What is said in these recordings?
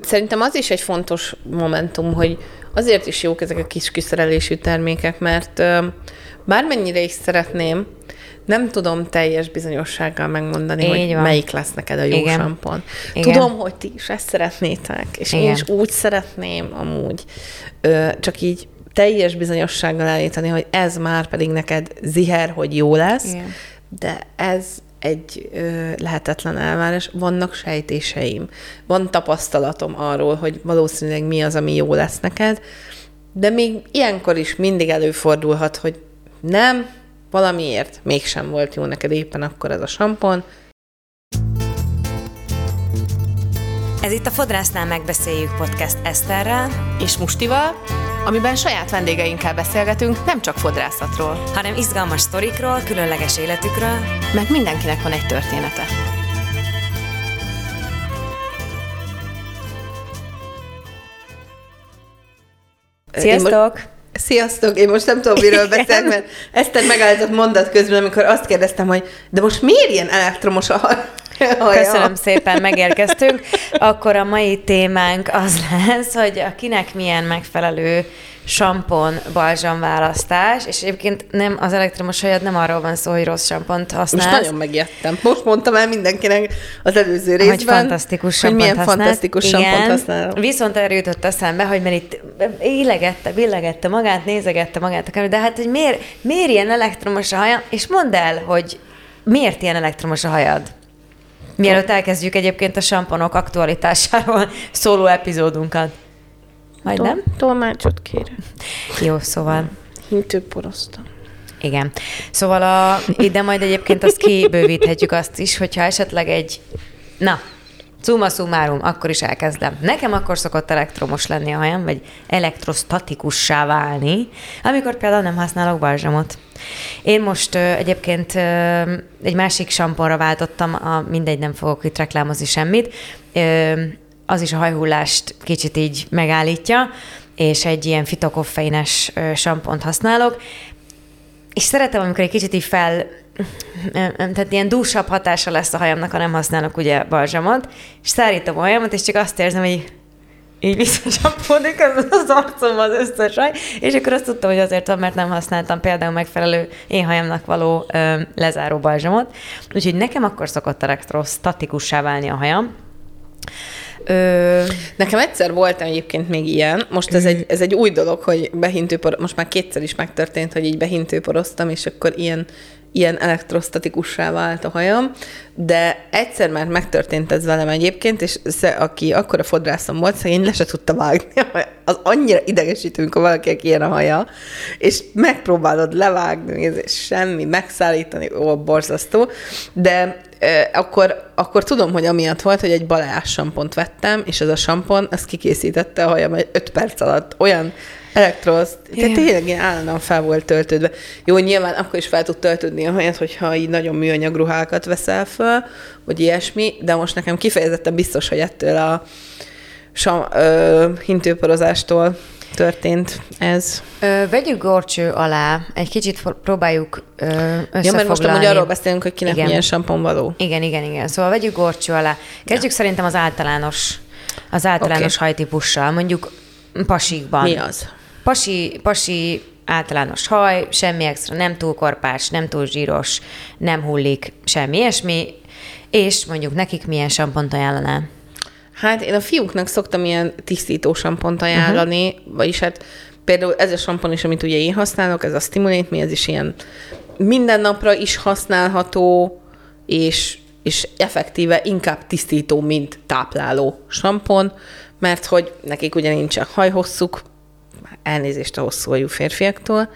Szerintem az is egy fontos momentum, hogy azért is jók ezek a kis kiszerelésű termékek, mert bármennyire is szeretném, nem tudom teljes bizonyossággal megmondani, Így hogy van. melyik lesz neked a jó Igen. sampon. Igen. Tudom, hogy ti is ezt szeretnétek, és Igen. én is úgy szeretném amúgy. Ö, csak így teljes bizonyossággal állítani, hogy ez már pedig neked ziher, hogy jó lesz, Igen. de ez egy ö, lehetetlen elvárás. Vannak sejtéseim, van tapasztalatom arról, hogy valószínűleg mi az, ami jó lesz neked, de még ilyenkor is mindig előfordulhat, hogy nem, valamiért mégsem volt jó neked éppen akkor ez a sampon. Ez itt a Fodrásznál megbeszéljük podcast Eszterrel és Mustival, amiben saját vendégeinkkel beszélgetünk nem csak fodrászatról, hanem izgalmas sztorikról, különleges életükről, meg mindenkinek van egy története. Sziasztok! Sziasztok! Én most nem tudom, miről beszélek, mert Eszter megállított mondat közben, amikor azt kérdeztem, hogy de most miért ilyen elektromos a? Köszönöm szépen, megérkeztünk. Akkor a mai témánk az lesz, hogy akinek milyen megfelelő sampon, balzsam választás, és egyébként nem, az elektromos hajad nem arról van szó, hogy rossz sampont használsz. Most nagyon megijedtem. Most mondtam el mindenkinek az előző részben, hogy fantasztikus hogy milyen használt. fantasztikus Igen, sampont használ. Viszont erről jutott eszembe, hogy mert itt illegette, billegette magát, nézegette magát, de hát, hogy miért, miért ilyen elektromos a haja, és mondd el, hogy miért ilyen elektromos a hajad? Mielőtt elkezdjük egyébként a samponok aktualitásáról szóló epizódunkat. Vagy nem? Tolmácsot kérem. Jó, szóval. Hintőporoztam. Igen. Szóval a, ide majd egyébként azt kibővíthetjük azt is, hogyha esetleg egy, na, Summa summarum, akkor is elkezdem. Nekem akkor szokott elektromos lenni a hajam, vagy elektrostatikussá válni, amikor például nem használok balzsamot. Én most ö, egyébként ö, egy másik samponra váltottam, a, mindegy, nem fogok itt reklámozni semmit, ö, az is a hajhullást kicsit így megállítja, és egy ilyen fitokoffeines sampont használok, és szeretem, amikor egy kicsit így fel, tehát ilyen dúsabb hatása lesz a hajamnak, ha nem használok ugye balzsamot, és szárítom a hajamat, és csak azt érzem, hogy így visszacsapódik az, az arcom az összes haj, és akkor azt tudtam, hogy azért van, mert nem használtam például megfelelő én hajamnak való ö, lezáró balzsamot. Úgyhogy nekem akkor szokott elektrostatikussá válni a hajam, Ö... Nekem egyszer volt egyébként még ilyen, most ez, egy, ez egy új dolog, hogy behintőpor, most már kétszer is megtörtént, hogy így behintőporoztam, és akkor ilyen, ilyen elektrostatikussá vált a hajam, de egyszer már megtörtént ez velem egyébként, és aki akkor a fodrászom volt, szegény le se tudta vágni Az annyira idegesítő, amikor valakinek ilyen a haja, és megpróbálod levágni, és semmi, megszállítani, ó, borzasztó, de akkor, akkor tudom, hogy amiatt volt, hogy egy baleás sampont vettem, és ez a sampon, az kikészítette a hajam egy 5 perc alatt. Olyan elektrosz, tehát tényleg ilyen állandóan fel volt töltődve. Jó, nyilván akkor is fel tud töltődni a hajat, hogyha így nagyon műanyag ruhákat veszel föl, vagy ilyesmi, de most nekem kifejezetten biztos, hogy ettől a sam, ö, hintőporozástól történt ez. Ö, vegyük gorcső alá, egy kicsit próbáljuk ö, összefoglalni. Ja, mert most amúgy arról beszélünk, hogy kinek igen. milyen sampon való. Igen, igen, igen. Szóval vegyük gorcső alá. Kezdjük ja. szerintem az általános, az általános okay. hajtípussal, mondjuk pasikban. Mi az? Pasi, pasi általános haj, semmi extra, nem túl korpás, nem túl zsíros, nem hullik, semmi ilyesmi, és mondjuk nekik milyen sampont ajánlanál? Hát én a fiúknak szoktam ilyen tisztító sampont ajánlani, uh-huh. vagyis hát például ez a sampon is, amit ugye én használok, ez a Stimulate mi ez is ilyen minden napra is használható, és, és effektíve inkább tisztító, mint tápláló sampon, mert hogy nekik ugye nincsen hajhosszuk, elnézést a hosszú ajú férfiaktól.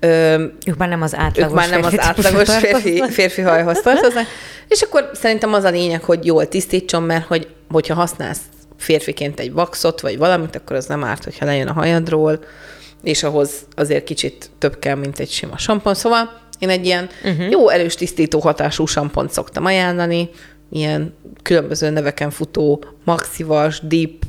Ö, ők már nem az átlagos, ők már nem az átlagos férfi, férfi hajhoz tartoznak. És akkor szerintem az a lényeg, hogy jól tisztítson, mert hogy, hogyha használsz férfiként egy vaxot, vagy valamit, akkor az nem árt, hogyha lejön a hajadról, és ahhoz azért kicsit több kell, mint egy sima sampon. Szóval én egy ilyen uh-huh. jó erős tisztító hatású sampont szoktam ajánlani, ilyen különböző neveken futó, maxivas, deep,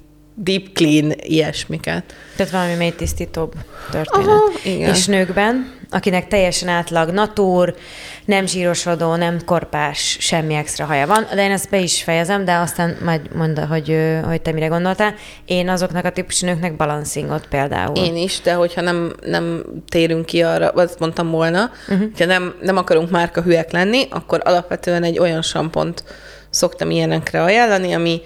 deep clean, ilyesmiket. Tehát valami mély tisztítóbb történet. Aha, igen. És nőkben? akinek teljesen átlag natúr, nem zsírosodó, nem korpás, semmi extra haja van. De én ezt be is fejezem, de aztán majd mondd, hogy, hogy te mire gondoltál. Én azoknak a típusú nőknek balancingot például. Én is, de hogyha nem, nem térünk ki arra, azt mondtam volna, uh-huh. hogyha nem, nem akarunk márka hülyek lenni, akkor alapvetően egy olyan sampont szoktam ilyenekre ajánlani, ami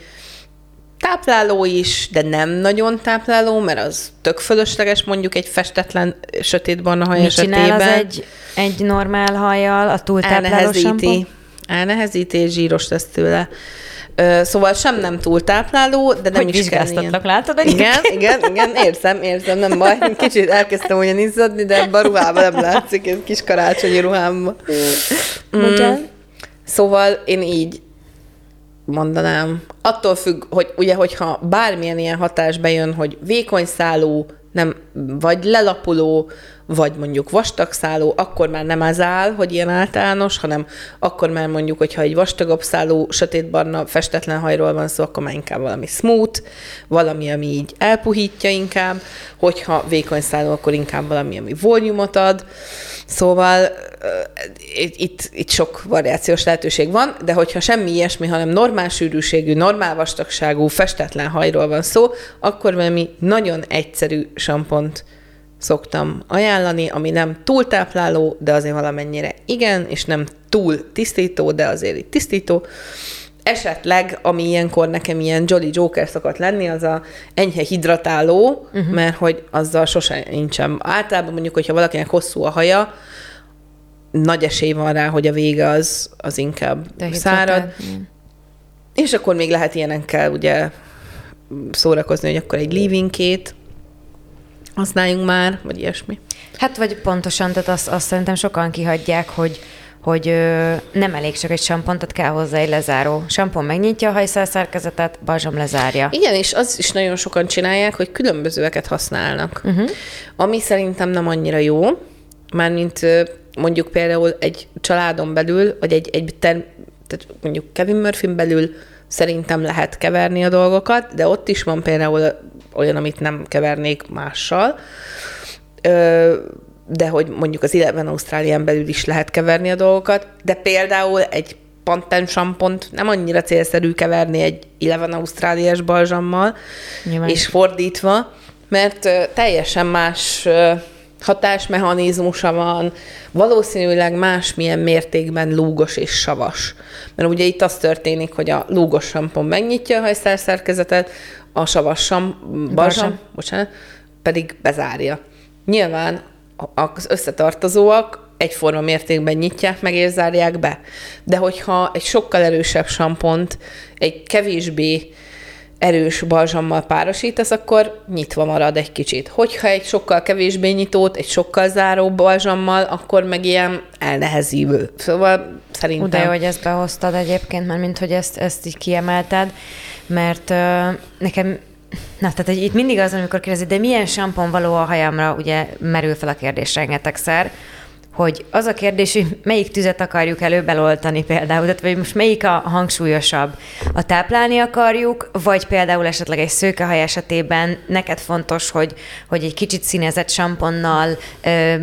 tápláló is, de nem nagyon tápláló, mert az tök fölösleges mondjuk egy festetlen sötétbarna haj Mit esetében. csinál az egy, egy normál hajjal, a túltápláló sampon? Elnehezíti, és zsíros lesz tőle. Szóval sem nem túl tápláló, de nem hogy is kell ilyen. látod? Igen, igen, igen, érzem, érzem, nem baj. Kicsit elkezdtem ugyan izzadni, de ebben a ruhában nem látszik, ez kis karácsonyi ruhámban. Mm. Szóval én így mondanám. Attól függ, hogy ugye, hogyha bármilyen ilyen hatás bejön, hogy vékony szálú, nem, vagy lelapuló, vagy mondjuk vastagszálú, akkor már nem az áll, hogy ilyen általános, hanem akkor már mondjuk, hogyha egy vastagabb szálú, sötétbarna, festetlen hajról van szó, akkor már inkább valami smooth, valami, ami így elpuhítja inkább, hogyha vékony szálú, akkor inkább valami, ami volumot ad. Szóval itt, itt sok variációs lehetőség van, de hogyha semmi ilyesmi, hanem normál sűrűségű, normál vastagságú, festetlen hajról van szó, akkor valami nagyon egyszerű sampont szoktam ajánlani, ami nem túl tápláló, de azért valamennyire igen, és nem túl tisztító, de azért itt tisztító. Esetleg, ami ilyenkor nekem ilyen Jolly Joker szokott lenni, az a enyhe hidratáló, uh-huh. mert hogy azzal sosem nincsen. Általában mondjuk, hogyha valakinek hosszú a haja, nagy esély van rá, hogy a vége az, az inkább de szárad. És akkor még lehet ilyenekkel ugye szórakozni, hogy akkor egy leaving két, használjunk már, vagy ilyesmi. Hát vagy pontosan, tehát azt, azt szerintem sokan kihagyják, hogy hogy ö, nem elég csak egy sampont, tehát kell hozzá egy lezáró. Sampon megnyitja a hajszál szerkezetet, balzsam lezárja. Igen, és az is nagyon sokan csinálják, hogy különbözőeket használnak. Uh-huh. Ami szerintem nem annyira jó, mármint mondjuk például egy családon belül, vagy egy, egy ter, tehát mondjuk Kevin murphy belül szerintem lehet keverni a dolgokat, de ott is van például olyan, amit nem kevernék mással, de hogy mondjuk az Eleven Ausztrálián belül is lehet keverni a dolgokat, de például egy Pantene sampont nem annyira célszerű keverni egy Eleven Ausztráliás balzsammal, Nyilván. és fordítva, mert teljesen más hatásmechanizmusa van, valószínűleg másmilyen mértékben lúgos és savas. Mert ugye itt az történik, hogy a lúgos sampon megnyitja a hajszál szerkezetet, a savas sam, bocsánat, pedig bezárja. Nyilván az összetartozóak egyforma mértékben nyitják meg és zárják be. De hogyha egy sokkal erősebb sampont, egy kevésbé erős balzsammal párosítasz, akkor nyitva marad egy kicsit. Hogyha egy sokkal kevésbé nyitót, egy sokkal záró balzsammal, akkor meg ilyen elnehezívő. Szóval szerintem... De hogy ezt behoztad egyébként, mert mint hogy ezt, ezt így kiemelted, mert uh, nekem Na, tehát itt mindig az, amikor kérdezi, de milyen sampon való a hajamra, ugye merül fel a kérdés rengetegszer, hogy az a kérdés, hogy melyik tüzet akarjuk előbb eloltani például, tehát vagy most melyik a hangsúlyosabb. A táplálni akarjuk, vagy például esetleg egy szőkehaj esetében neked fontos, hogy, hogy egy kicsit színezett samponnal ö,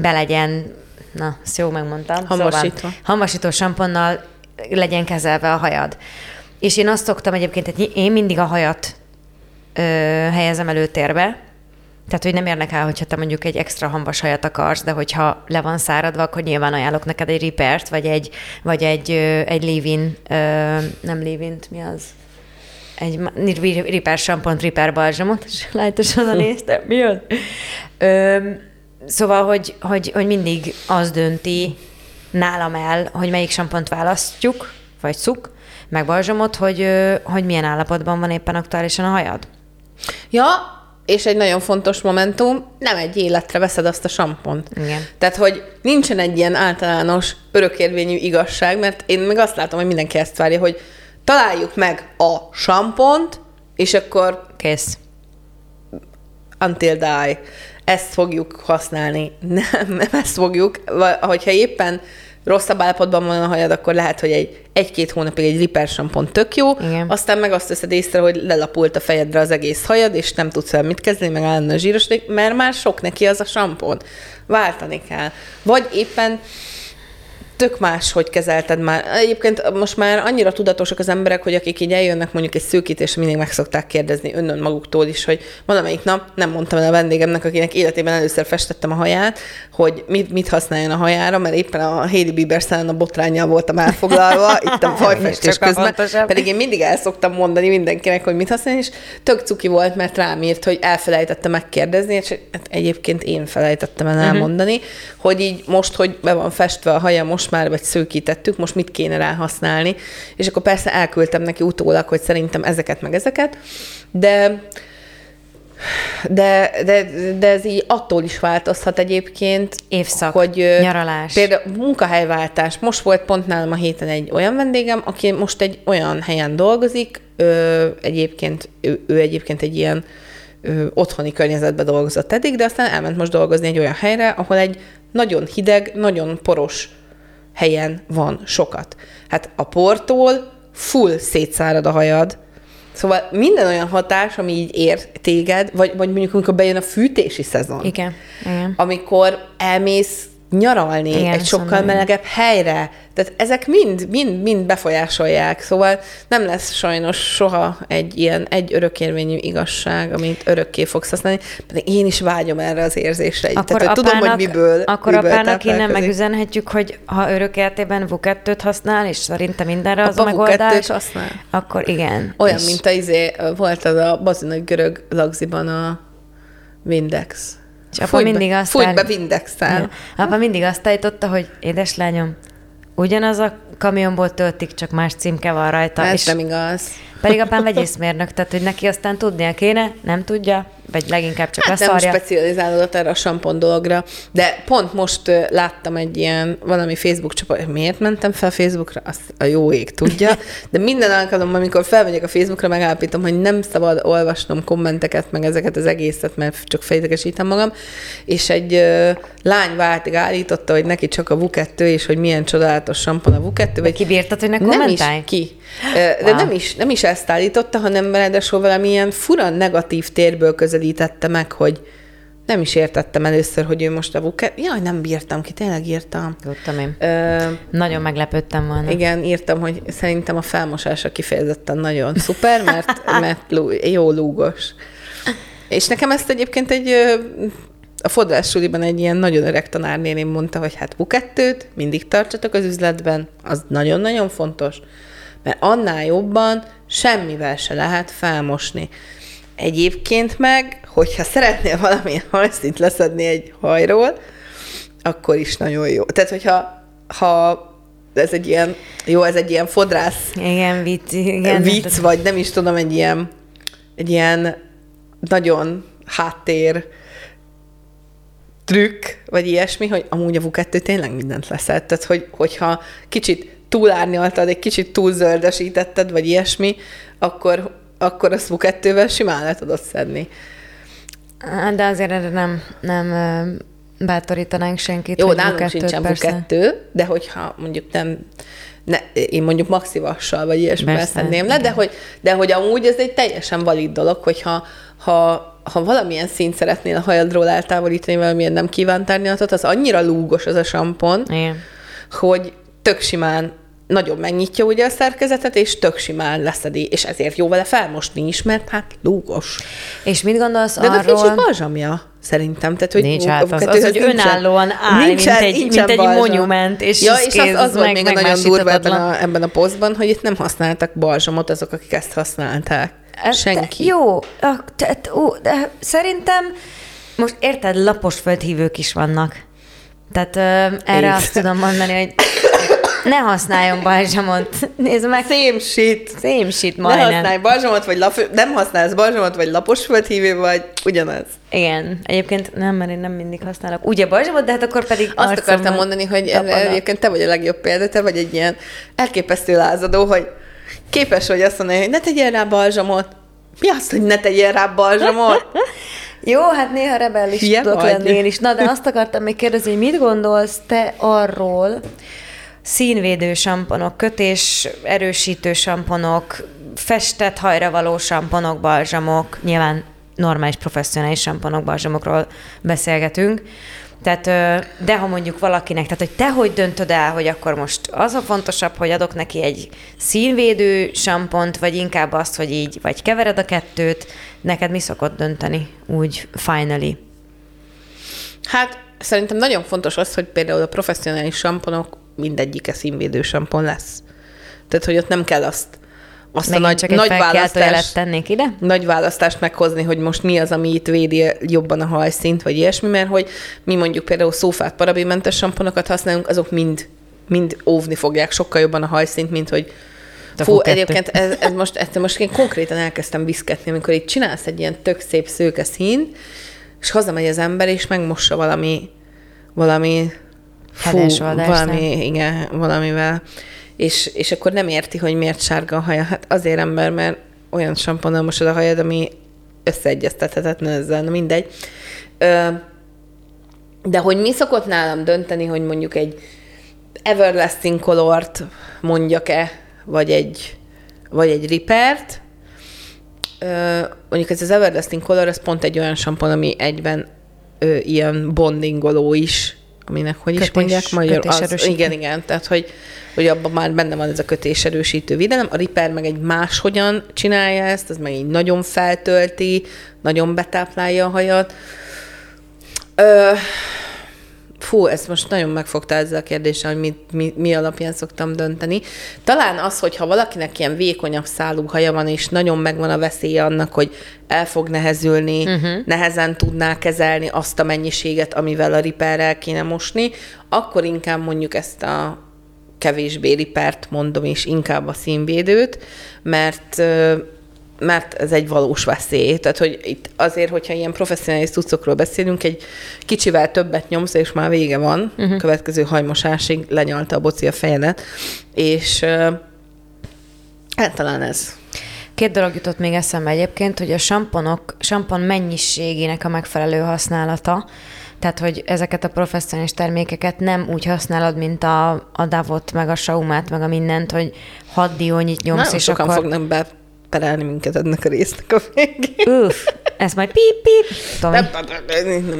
belegyen, na, ezt jó megmondtam. Hamasító. Szóval, hamasító samponnal legyen kezelve a hajad. És én azt szoktam egyébként, hogy én mindig a hajat ö, helyezem előtérbe, tehát, hogy nem érnek el, hogyha te mondjuk egy extra hambas hajat akarsz, de hogyha le van száradva, akkor nyilván ajánlok neked egy ripert, vagy egy, vagy egy, egy lévin, nem lévint, mi az? Egy riper sampont, riper balzsamot, és lájtosan néztem, mi az? Ö, szóval, hogy, hogy, hogy mindig az dönti nálam el, hogy melyik sampont választjuk, vagy szuk, meg balzsamot, hogy, hogy milyen állapotban van éppen aktuálisan a hajad. Ja, és egy nagyon fontos momentum, nem egy életre veszed azt a sampont. Igen. Tehát, hogy nincsen egy ilyen általános örökérvényű igazság, mert én meg azt látom, hogy mindenki ezt várja, hogy találjuk meg a sampont, és akkor kész. Until die. Ezt fogjuk használni. Nem, nem ezt fogjuk. Hogyha éppen rosszabb állapotban van a hajad, akkor lehet, hogy egy, egy-két hónapig egy riper sampon tök jó, Igen. aztán meg azt veszed észre, hogy lelapult a fejedre az egész hajad, és nem tudsz el mit kezdeni, meg állandóan zsírosodik, mert már sok neki az a sampon. Váltani kell. Vagy éppen tök más, hogy kezelted már. Egyébként most már annyira tudatosak az emberek, hogy akik így eljönnek mondjuk egy szőkítésre, mindig meg szokták kérdezni önnön maguktól is, hogy valamelyik nap nem mondtam el a vendégemnek, akinek életében először festettem a haját, hogy mit, mit használjon a hajára, mert éppen a Hailey Bieber szálon a botrányjal voltam elfoglalva, itt a a közben. fontosabb. Pedig én mindig el szoktam mondani mindenkinek, hogy mit használni, és tök cuki volt, mert rám írt, hogy elfelejtette megkérdezni, és hát egyébként én felejtettem el elmondani, uh-huh. hogy így most, hogy be van festve a haja, most már vagy szőkítettük, most mit kéne rá használni, és akkor persze elküldtem neki utólag, hogy szerintem ezeket meg ezeket, de de, de, de ez így attól is változhat egyébként, Évszak, hogy nyaralás. Például munkahelyváltás. Most volt pont nálam a héten egy olyan vendégem, aki most egy olyan helyen dolgozik, ö, egyébként, ő, ő egyébként egy ilyen ö, otthoni környezetben dolgozott eddig, de aztán elment most dolgozni egy olyan helyre, ahol egy nagyon hideg, nagyon poros helyen van sokat. Hát a portól full szétszárad a hajad, Szóval minden olyan hatás, ami így ér téged, vagy, vagy mondjuk amikor bejön a fűtési szezon, Igen, igen. amikor elmész nyaralni Igen, egy sokkal szóval- melegebb helyre. Tehát ezek mind, mind, mind befolyásolják. Szóval nem lesz sajnos soha egy ilyen egy örökérvényű igazság, amit örökké fogsz használni. Pedig én is vágyom erre az érzésre. Akkor Tehát, hogy tudom, hogy miből Akkor miből apának innen megüzenhetjük, hogy ha örök életében vukettőt használ, és szerintem mindenre az a, megoldás, használ. akkor igen. Olyan, És- mint a izé, volt az a bazinai görög lagziban a Windex. És apa Fújt mindig azt Fújt áll- be Windex-tel. Ja. Apa mindig azt állította, hogy édeslányom, ugyanaz a kamionból töltik, csak más címke van rajta. Ez és nem igaz. Pedig apám vegyészmérnök, tehát hogy neki aztán tudnia kéne, nem tudja, vagy leginkább csak Hát nem leszarja. specializálódott erre a sampon dologra, de pont most láttam egy ilyen valami Facebook csoport, miért mentem fel Facebookra, azt a jó ég tudja, de minden alkalommal, amikor felmegyek a Facebookra, megállapítom, hogy nem szabad olvasnom kommenteket, meg ezeket az egészet, mert csak fejtegesítem magam, és egy lány váltig állította, hogy neki csak a V2, és hogy milyen csodálatos sampon a V2, vagy Kibírtad, hogy ne nem is kommentálj? ki. De Wow. nem is, nem is ezt állította, hanem ráadásul valamilyen fura negatív térből közelítette meg, hogy nem is értettem először, hogy ő most a buket. Jaj, nem bírtam ki, tényleg írtam. Tudtam én. Ö, Nagyon meglepődtem volna. igen, írtam, hogy szerintem a felmosása kifejezetten nagyon szuper, mert, mert lú, jó lúgos. És nekem ezt egyébként egy a fodrász suliban egy ilyen nagyon öreg tanárnéném mondta, hogy hát bukettőt mindig tartsatok az üzletben, az nagyon-nagyon fontos, mert annál jobban semmivel se lehet felmosni. Egyébként meg, hogyha szeretnél valamilyen hajszint leszedni egy hajról, akkor is nagyon jó. Tehát, hogyha ha ez egy ilyen, jó, ez egy ilyen fodrász Igen, vicc, igen. vicc, vagy nem is tudom, egy ilyen, egy ilyen nagyon háttér trükk, vagy ilyesmi, hogy amúgy a V2 tényleg mindent leszed. Tehát, hogy, hogyha kicsit túlárnyaltad, egy kicsit túlzöldesítetted, vagy ilyesmi, akkor, akkor azt V2-vel simán le tudod szedni. De azért erre nem, nem bátorítanánk senkit, Jó, nálunk bukettőt sincsen persze. V2, de hogyha mondjuk nem, ne, én mondjuk maxivassal, vagy ilyesmivel szedném le, de hogy, de hogy amúgy ez egy teljesen valid dolog, hogyha ha, ha valamilyen szint szeretnél a hajadról eltávolítani, valamilyen nem kívánt árnyalatot, az annyira lúgos az a sampon, Igen. hogy tök simán nagyon megnyitja ugye a szerkezetet, és tök simán leszedi, és ezért jó vele felmosni is, mert hát lúgos. És mit gondolsz De nincs arról? egy balzsamja, szerintem. Tehát, hogy Nincs hát, az- kettő, az, hogy önállóan áll, mint egy- mint egy monument, és ja, és az, az volt még a nagyon durva ebben a, ebben a posztban, hogy itt nem használtak balzsamot azok, akik ezt használták. Te- Senki. Jó, de szerintem most érted, lapos földhívők is vannak. Tehát ö, erre Én. azt tudom mondani, hogy ne használjon balzsamot. Nézd meg, Same shit. same shit Ne majdnem. használj balzsamot, vagy lap, nem használsz balzsamot, vagy lapos földhívő, vagy ugyanaz. Igen, egyébként nem, mert én nem mindig használok. Ugye balzsamot, de hát akkor pedig Azt akartam mondani, hogy erre tapadok. egyébként te vagy a legjobb példa, te vagy egy ilyen elképesztő lázadó, hogy képes vagy azt mondani, hogy ne tegyél rá balzsamot. Mi az, hogy ne tegyél rá balzsamot? Jó, hát néha rebellis Hülye tudok vagy. lenni én is. Na, de azt akartam még kérdezni, hogy mit gondolsz te arról, színvédő samponok, kötés erősítő samponok, festett hajra való samponok, balzsamok, nyilván normális professzionális samponok, balzsamokról beszélgetünk. Tehát, de ha mondjuk valakinek, tehát hogy te hogy döntöd el, hogy akkor most az a fontosabb, hogy adok neki egy színvédő sampont, vagy inkább azt, hogy így, vagy kevered a kettőt, neked mi szokott dönteni úgy finally? Hát szerintem nagyon fontos az, hogy például a professzionális samponok mindegyike színvédő sampon lesz. Tehát, hogy ott nem kell azt azt Megint a nagy, csak nagy választást, tennék ide? nagy választást meghozni, hogy most mi az, ami itt védi jobban a hajszint, vagy ilyesmi, mert hogy mi mondjuk például szófát parabénmentes samponokat használunk, azok mind, mind óvni fogják sokkal jobban a hajszint, mint hogy Fú, egyébként ez, ez most, ezt most én konkrétan elkezdtem viszketni, amikor itt csinálsz egy ilyen tök szép szőke szín, és hazamegy az ember, és megmossa valami, valami, fú, valami, igen, valamivel. És, és akkor nem érti, hogy miért sárga a haja. Hát azért ember, mert olyan samponnal mosod a hajad, ami összeegyeztethetetlen ezzel, na mindegy. De hogy mi szokott nálam dönteni, hogy mondjuk egy everlasting colort mondjak-e, vagy egy, vagy egy ripert, mondjuk ez az everlasting color, ez pont egy olyan sampon, ami egyben ö, ilyen bondingoló is, aminek hogy Kötés, is mondják magyar? Az, igen, igen, tehát hogy, hogy abban már benne van ez a kötéserősítő védelem. A Ripper meg egy máshogyan csinálja ezt, az meg így nagyon feltölti, nagyon betáplálja a hajat. Ö, Fú, ezt most nagyon megfogta ezzel a kérdéssel, hogy mi, mi, mi alapján szoktam dönteni. Talán az, hogyha valakinek ilyen vékonyabb szálú haja van, és nagyon megvan a veszélye annak, hogy el fog nehezülni, uh-huh. nehezen tudná kezelni azt a mennyiséget, amivel a riperrel kéne mosni, akkor inkább mondjuk ezt a kevésbé ripert mondom, és inkább a színvédőt, mert mert ez egy valós veszély. Tehát, hogy itt azért, hogyha ilyen professzionális cuccokról beszélünk, egy kicsivel többet nyomsz, és már vége van, uh-huh. következő hajmosásig lenyalta a boci a fejedet, és hát talán ez. Két dolog jutott még eszembe egyébként, hogy a samponok, sampon mennyiségének a megfelelő használata, tehát, hogy ezeket a professzionális termékeket nem úgy használod, mint a, a Davot, meg a Saumát, meg a mindent, hogy hat diónyit nyomsz, Nagyon és sokan akkor... fognak be perelni minket ennek a résznek a végén. Uff, ez majd pip, pip.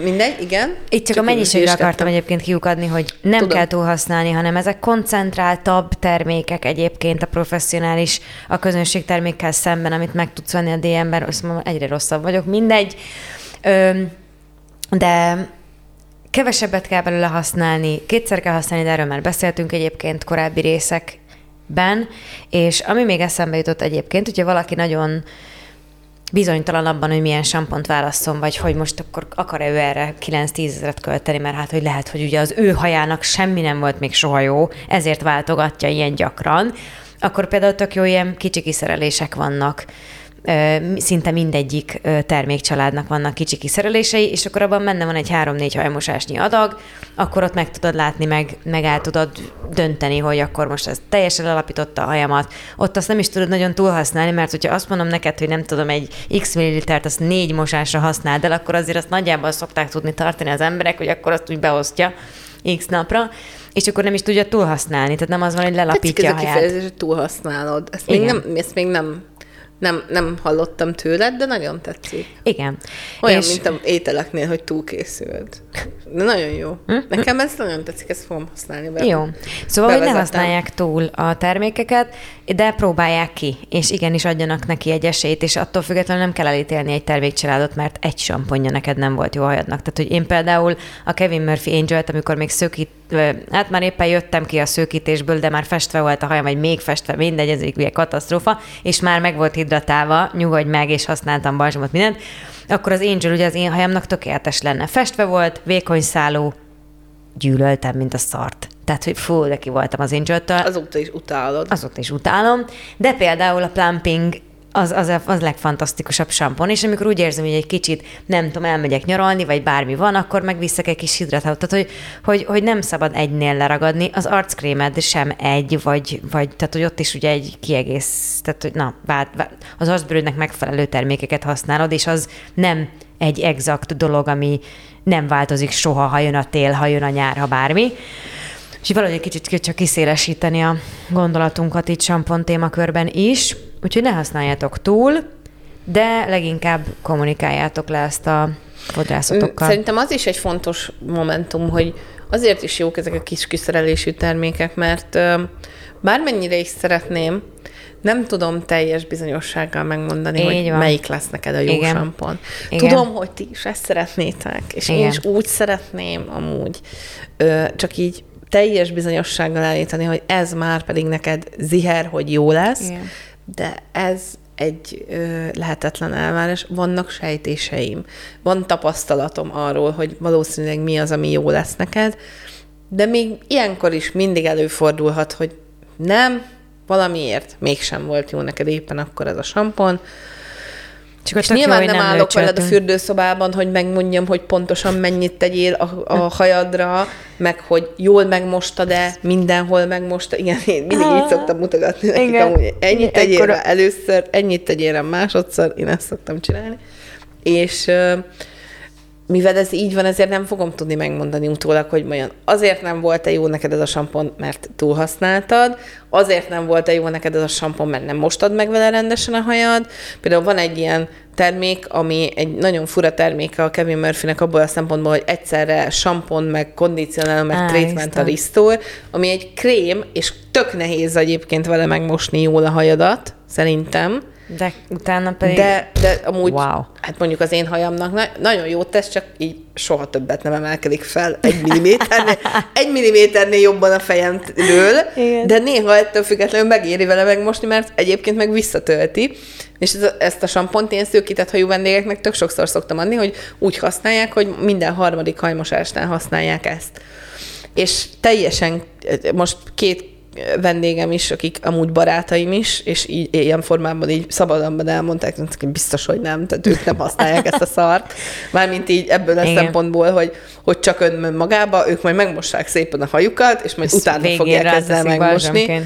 Mindegy, igen. Itt csak, csak a mennyiségre akartam egyébként kiukadni, hogy nem Tudom. kell túlhasználni, hanem ezek koncentráltabb termékek egyébként a professzionális, a közönség termékkel szemben, amit meg tudsz venni a DM-ben, azt mondom, egyre rosszabb vagyok, mindegy. Ö, de kevesebbet kell belőle használni, kétszer kell használni, de erről már beszéltünk egyébként korábbi részek ben, és ami még eszembe jutott egyébként, hogyha valaki nagyon bizonytalan abban, hogy milyen sampont válasszon, vagy hogy most akkor akar-e ő erre 9-10 ezeret költeni, mert hát, hogy lehet, hogy ugye az ő hajának semmi nem volt még soha jó, ezért váltogatja ilyen gyakran, akkor például tök jó ilyen kicsi kiszerelések vannak szinte mindegyik termékcsaládnak vannak kicsi kiszerelései, és akkor abban benne van egy 3-4 hajmosásnyi adag, akkor ott meg tudod látni, meg, meg el tudod dönteni, hogy akkor most ez teljesen alapította a hajamat. Ott azt nem is tudod nagyon túlhasználni, mert hogyha azt mondom neked, hogy nem tudom, egy x millilitert azt négy mosásra használd el, akkor azért azt nagyjából szokták tudni tartani az emberek, hogy akkor azt úgy beosztja x napra, és akkor nem is tudja túlhasználni, tehát nem az van, hogy lelapítja Tetszik a kifejezés, hogy túlhasználod. Ezt még, nem, ezt még nem nem, nem hallottam tőled, de nagyon tetszik. Igen. Olyan, és... mint a ételeknél, hogy túlkészült. De nagyon jó. Hm? Nekem ez nagyon tetszik, ezt fogom használni. Be. Jó. Szóval, hogy ne használják túl a termékeket, de próbálják ki, és igenis adjanak neki egy esélyt, és attól függetlenül nem kell elítélni egy termékcsaládot, mert egy samponja neked nem volt jó hajadnak. Tehát, hogy én például a Kevin Murphy Angel-t, amikor még szökít, hát már éppen jöttem ki a szőkítésből, de már festve volt a hajam, vagy még festve, mindegy, ez egy katasztrófa, és már meg volt hidratálva, nyugodj meg, és használtam balzsamot, mindent, akkor az Angel ugye az én hajamnak tökéletes lenne. Festve volt, vékony szálú, gyűlöltem, mint a szart. Tehát, hogy fú, de ki voltam az angel Azóta is utálod. Azóta is utálom. De például a plumping az, az, a, az legfantasztikusabb sampon, és amikor úgy érzem, hogy egy kicsit, nem tudom, elmegyek nyaralni, vagy bármi van, akkor megviszek egy kis hidratálót. Tehát, hogy, hogy, hogy nem szabad egynél leragadni, az arckrémed sem egy, vagy, vagy tehát, hogy ott is ugye egy kiegész, tehát, hogy na, vált, vált, az arcbőrödnek megfelelő termékeket használod, és az nem egy exakt dolog, ami nem változik soha, ha jön a tél, ha jön a nyár, ha bármi. És valahogy egy kicsit csak kiszélesíteni a gondolatunkat itt sampon témakörben is, úgyhogy ne használjátok túl, de leginkább kommunikáljátok le ezt a fodrászotokkal. Szerintem az is egy fontos momentum, hogy azért is jók ezek a kis kiszerelésű termékek, mert bármennyire is szeretném, nem tudom teljes bizonyossággal megmondani, Így hogy van. melyik lesz neked a jó Igen. sampon. Igen. Tudom, hogy ti is ezt szeretnétek, és Igen. én is úgy szeretném amúgy. Ö, csak így teljes bizonyossággal állítani, hogy ez már pedig neked ziher, hogy jó lesz, Igen. De ez egy ö, lehetetlen elvárás. Vannak sejtéseim, van tapasztalatom arról, hogy valószínűleg mi az, ami jó lesz neked, de még ilyenkor is mindig előfordulhat, hogy nem, valamiért mégsem volt jó neked éppen akkor ez a sampon, csak és nyilván jó, nem, nem állok veled a fürdőszobában, hogy megmondjam, hogy pontosan mennyit tegyél a, a hajadra, meg hogy jól megmostad-e, mindenhol megmostad. Igen, én mindig így szoktam mutogatni nekik, Igen. amúgy ennyit tegyél Ekkora... először, ennyit tegyél rá másodszor, én ezt szoktam csinálni. És mivel ez így van, ezért nem fogom tudni megmondani utólag, hogy olyan azért nem volt-e jó neked ez a sampon, mert túlhasználtad, azért nem volt-e jó neked ez a sampon, mert nem mostad meg vele rendesen a hajad. Például van egy ilyen termék, ami egy nagyon fura termék a Kevin Murphynek abból a szempontból, hogy egyszerre sampon, meg kondicionál, meg treatment a restore, ami egy krém, és tök nehéz egyébként vele megmosni jól a hajadat, szerintem de utána pedig... De, de amúgy, wow. hát mondjuk az én hajamnak na- nagyon jó tesz, csak így soha többet nem emelkedik fel egy milliméternél, egy milliméternél jobban a fejemről, de néha ettől függetlenül megéri vele megmosni, mert egyébként meg visszatölti. És ez, ezt a sampont én szőkített hajú vendégeknek tök sokszor szoktam adni, hogy úgy használják, hogy minden harmadik hajmosásnál használják ezt. És teljesen, most két vendégem is, akik amúgy barátaim is, és így ilyen formában így szabadonban elmondták, hogy biztos, hogy nem, tehát ők nem használják ezt a szart. Mármint így ebből a Igen. szempontból, hogy, hogy csak ön magába, ők majd megmossák szépen a hajukat, és majd Ezt utána fogják ezzel megmosni.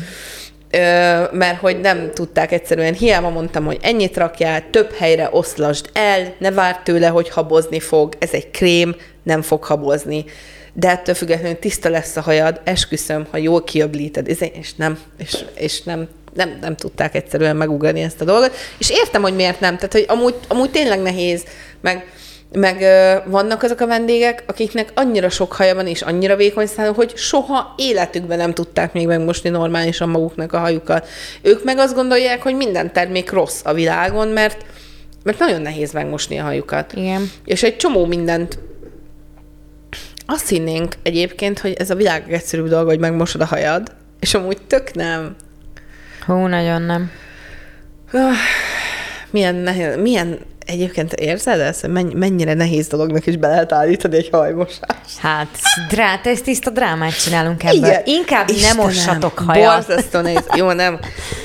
Mert hogy nem tudták egyszerűen, hiába mondtam, hogy ennyit rakjál, több helyre oszlasd el, ne várd tőle, hogy habozni fog, ez egy krém, nem fog habozni de ettől függetlenül tiszta lesz a hajad, esküszöm, ha jól kiöblíted, és nem, és, és nem, nem, nem tudták egyszerűen megugrani ezt a dolgot. És értem, hogy miért nem. Tehát, hogy amúgy, amúgy tényleg nehéz, meg, meg ö, vannak azok a vendégek, akiknek annyira sok haja van, és annyira vékony száló, hogy soha életükben nem tudták még megmosni normálisan maguknak a hajukat. Ők meg azt gondolják, hogy minden termék rossz a világon, mert mert nagyon nehéz megmosni a hajukat. Igen. És egy csomó mindent azt hinnénk egyébként, hogy ez a világ egyszerűbb dolga, hogy megmosod a hajad, és amúgy tök nem. Hú, nagyon nem. Milyen nehéz, milyen Egyébként érzed ezt? Mennyire nehéz dolognak is be lehet állítani egy hajmosást? Hát, drá, ezt tiszta drámát csinálunk ebből. Igen. Inkább Istenem, nem mossatok hajat. Borzasztó nehéz. Jó, nem.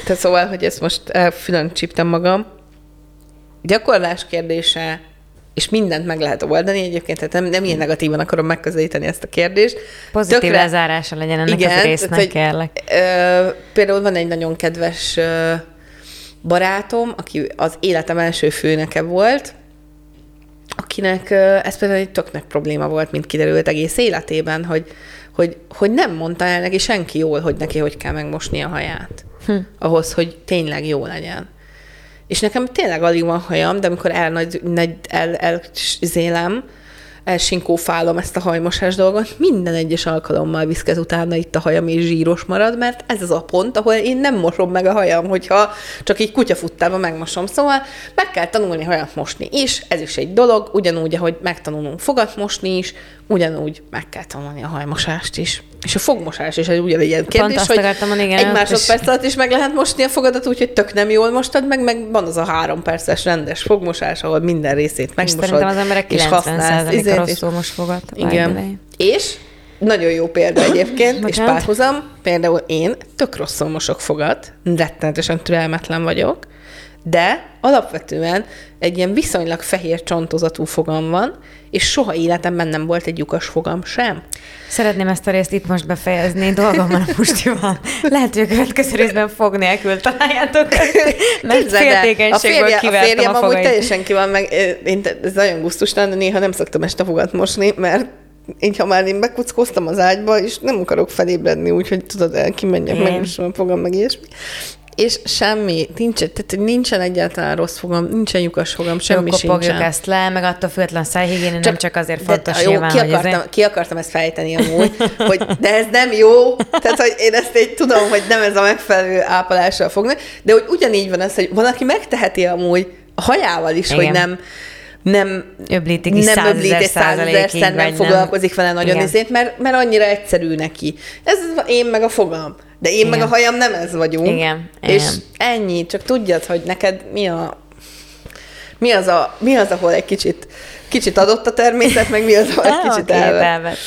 Te szóval, hogy ezt most külön csíptem magam. Gyakorlás kérdése, és mindent meg lehet oldani egyébként, tehát nem, nem ilyen negatívan akarom megközelíteni ezt a kérdést. Pozitív Tökre, lezárása legyen ennek igen, az résznek, tehát, kérlek. Ö, például van egy nagyon kedves ö, barátom, aki az életem első főneke volt, akinek ez például egy töknek probléma volt, mint kiderült egész életében, hogy, hogy, hogy nem mondta el neki senki jól, hogy neki hogy kell megmosni a haját. Hm. Ahhoz, hogy tényleg jó legyen. És nekem tényleg alig van hajam, de amikor el, nagy, nagy, el, el zélem, elsinkófálom ezt a hajmosás dolgot, minden egyes alkalommal viszket utána itt a hajam és zsíros marad, mert ez az a pont, ahol én nem mosom meg a hajam, hogyha csak így kutyafuttában megmosom. Szóval meg kell tanulni hajat mosni is, ez is egy dolog, ugyanúgy, ahogy megtanulunk fogat mosni is, ugyanúgy meg kell tanulni a hajmosást is. És a fogmosás is egy ugyanilyen ilyen kérdés, hogy akartam, igen, egy másodperc alatt is meg lehet mosni a fogadat, úgyhogy tök nem jól mostad meg, meg van az a három perces rendes fogmosás, ahol minden részét megmosod. És szerintem az emberek 90%-a rosszul most fogat. Igen. És nagyon jó példa egyébként, és párhuzam, például én tök rosszul mosok fogat, rettenetesen türelmetlen vagyok, de alapvetően egy ilyen viszonylag fehér csontozatú fogam van, és soha életemben nem volt egy lyukas fogam sem. Szeretném ezt a részt itt most befejezni, dolgom van most van. Lehet, hogy a következő részben fog nélkül találjátok, mert féltékenységből a, férje, a férjem a amúgy teljesen ki van, meg én, ez nagyon gusztustalan, de néha nem szoktam este fogat mosni, mert így ha már én bekuckóztam az ágyba, és nem akarok felébredni, úgyhogy tudod, el kimenjek, meg most fogom, meg ilyesmi és semmi, nincs, tehát nincsen egyáltalán rossz fogam, nincsen lyukas fogam, semmi jó, sincsen. ezt le, meg attól független szájhigiéni nem csak azért fontos jó, nyilván, ki akartam, ezért... ki akartam ezt fejteni amúgy, hogy de ez nem jó, tehát hogy én ezt egy tudom, hogy nem ez a megfelelő ápolással fogni, de hogy ugyanígy van ez, hogy van, aki megteheti amúgy a hajával is, Igen. hogy nem, nem öblítik is nem öblít és százezerszer nem foglalkozik vele nagyon ezért, mert, mert annyira egyszerű neki. Ez én meg a fogalom. De én Igen. meg a hajam nem ez vagyunk. Igen. És Igen. ennyi, csak tudjad, hogy neked mi a mi az, a, mi az ahol egy kicsit, kicsit adott a természet, meg mi az, ahol egy kicsit okay, elvett.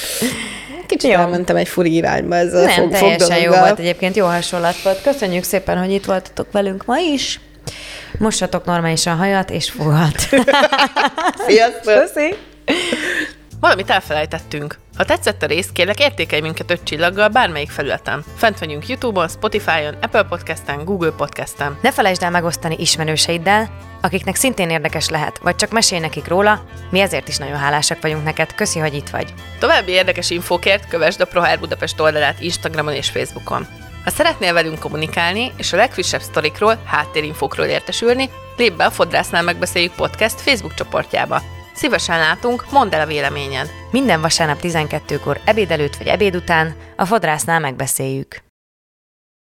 Kicsit jó. elmentem egy furi irányba ezzel Nem, fog, teljesen jó volt egyébként, jó hasonlat volt. Köszönjük szépen, hogy itt voltatok velünk ma is. Mossatok normálisan hajat és fogat. Sziasztok! Köszi! Valamit elfelejtettünk. Ha tetszett a rész, kérlek értékelj minket öt csillaggal bármelyik felületen. Fent vagyunk Youtube-on, Spotify-on, Apple Podcast-en, Google Podcast-en. Ne felejtsd el megosztani ismerőseiddel, akiknek szintén érdekes lehet, vagy csak mesélj nekik róla, mi ezért is nagyon hálásak vagyunk neked. Köszi, hogy itt vagy. További érdekes infókért kövesd a ProHair Budapest oldalát Instagramon és Facebookon. Ha szeretnél velünk kommunikálni, és a legfrissebb sztorikról, háttérinfokról értesülni, lépj be a Fodrásznál megbeszéljük podcast Facebook csoportjába. Szívesen látunk, mondd el a véleményed. Minden vasárnap 12-kor ebéd előtt vagy ebéd után a fodrásznál megbeszéljük.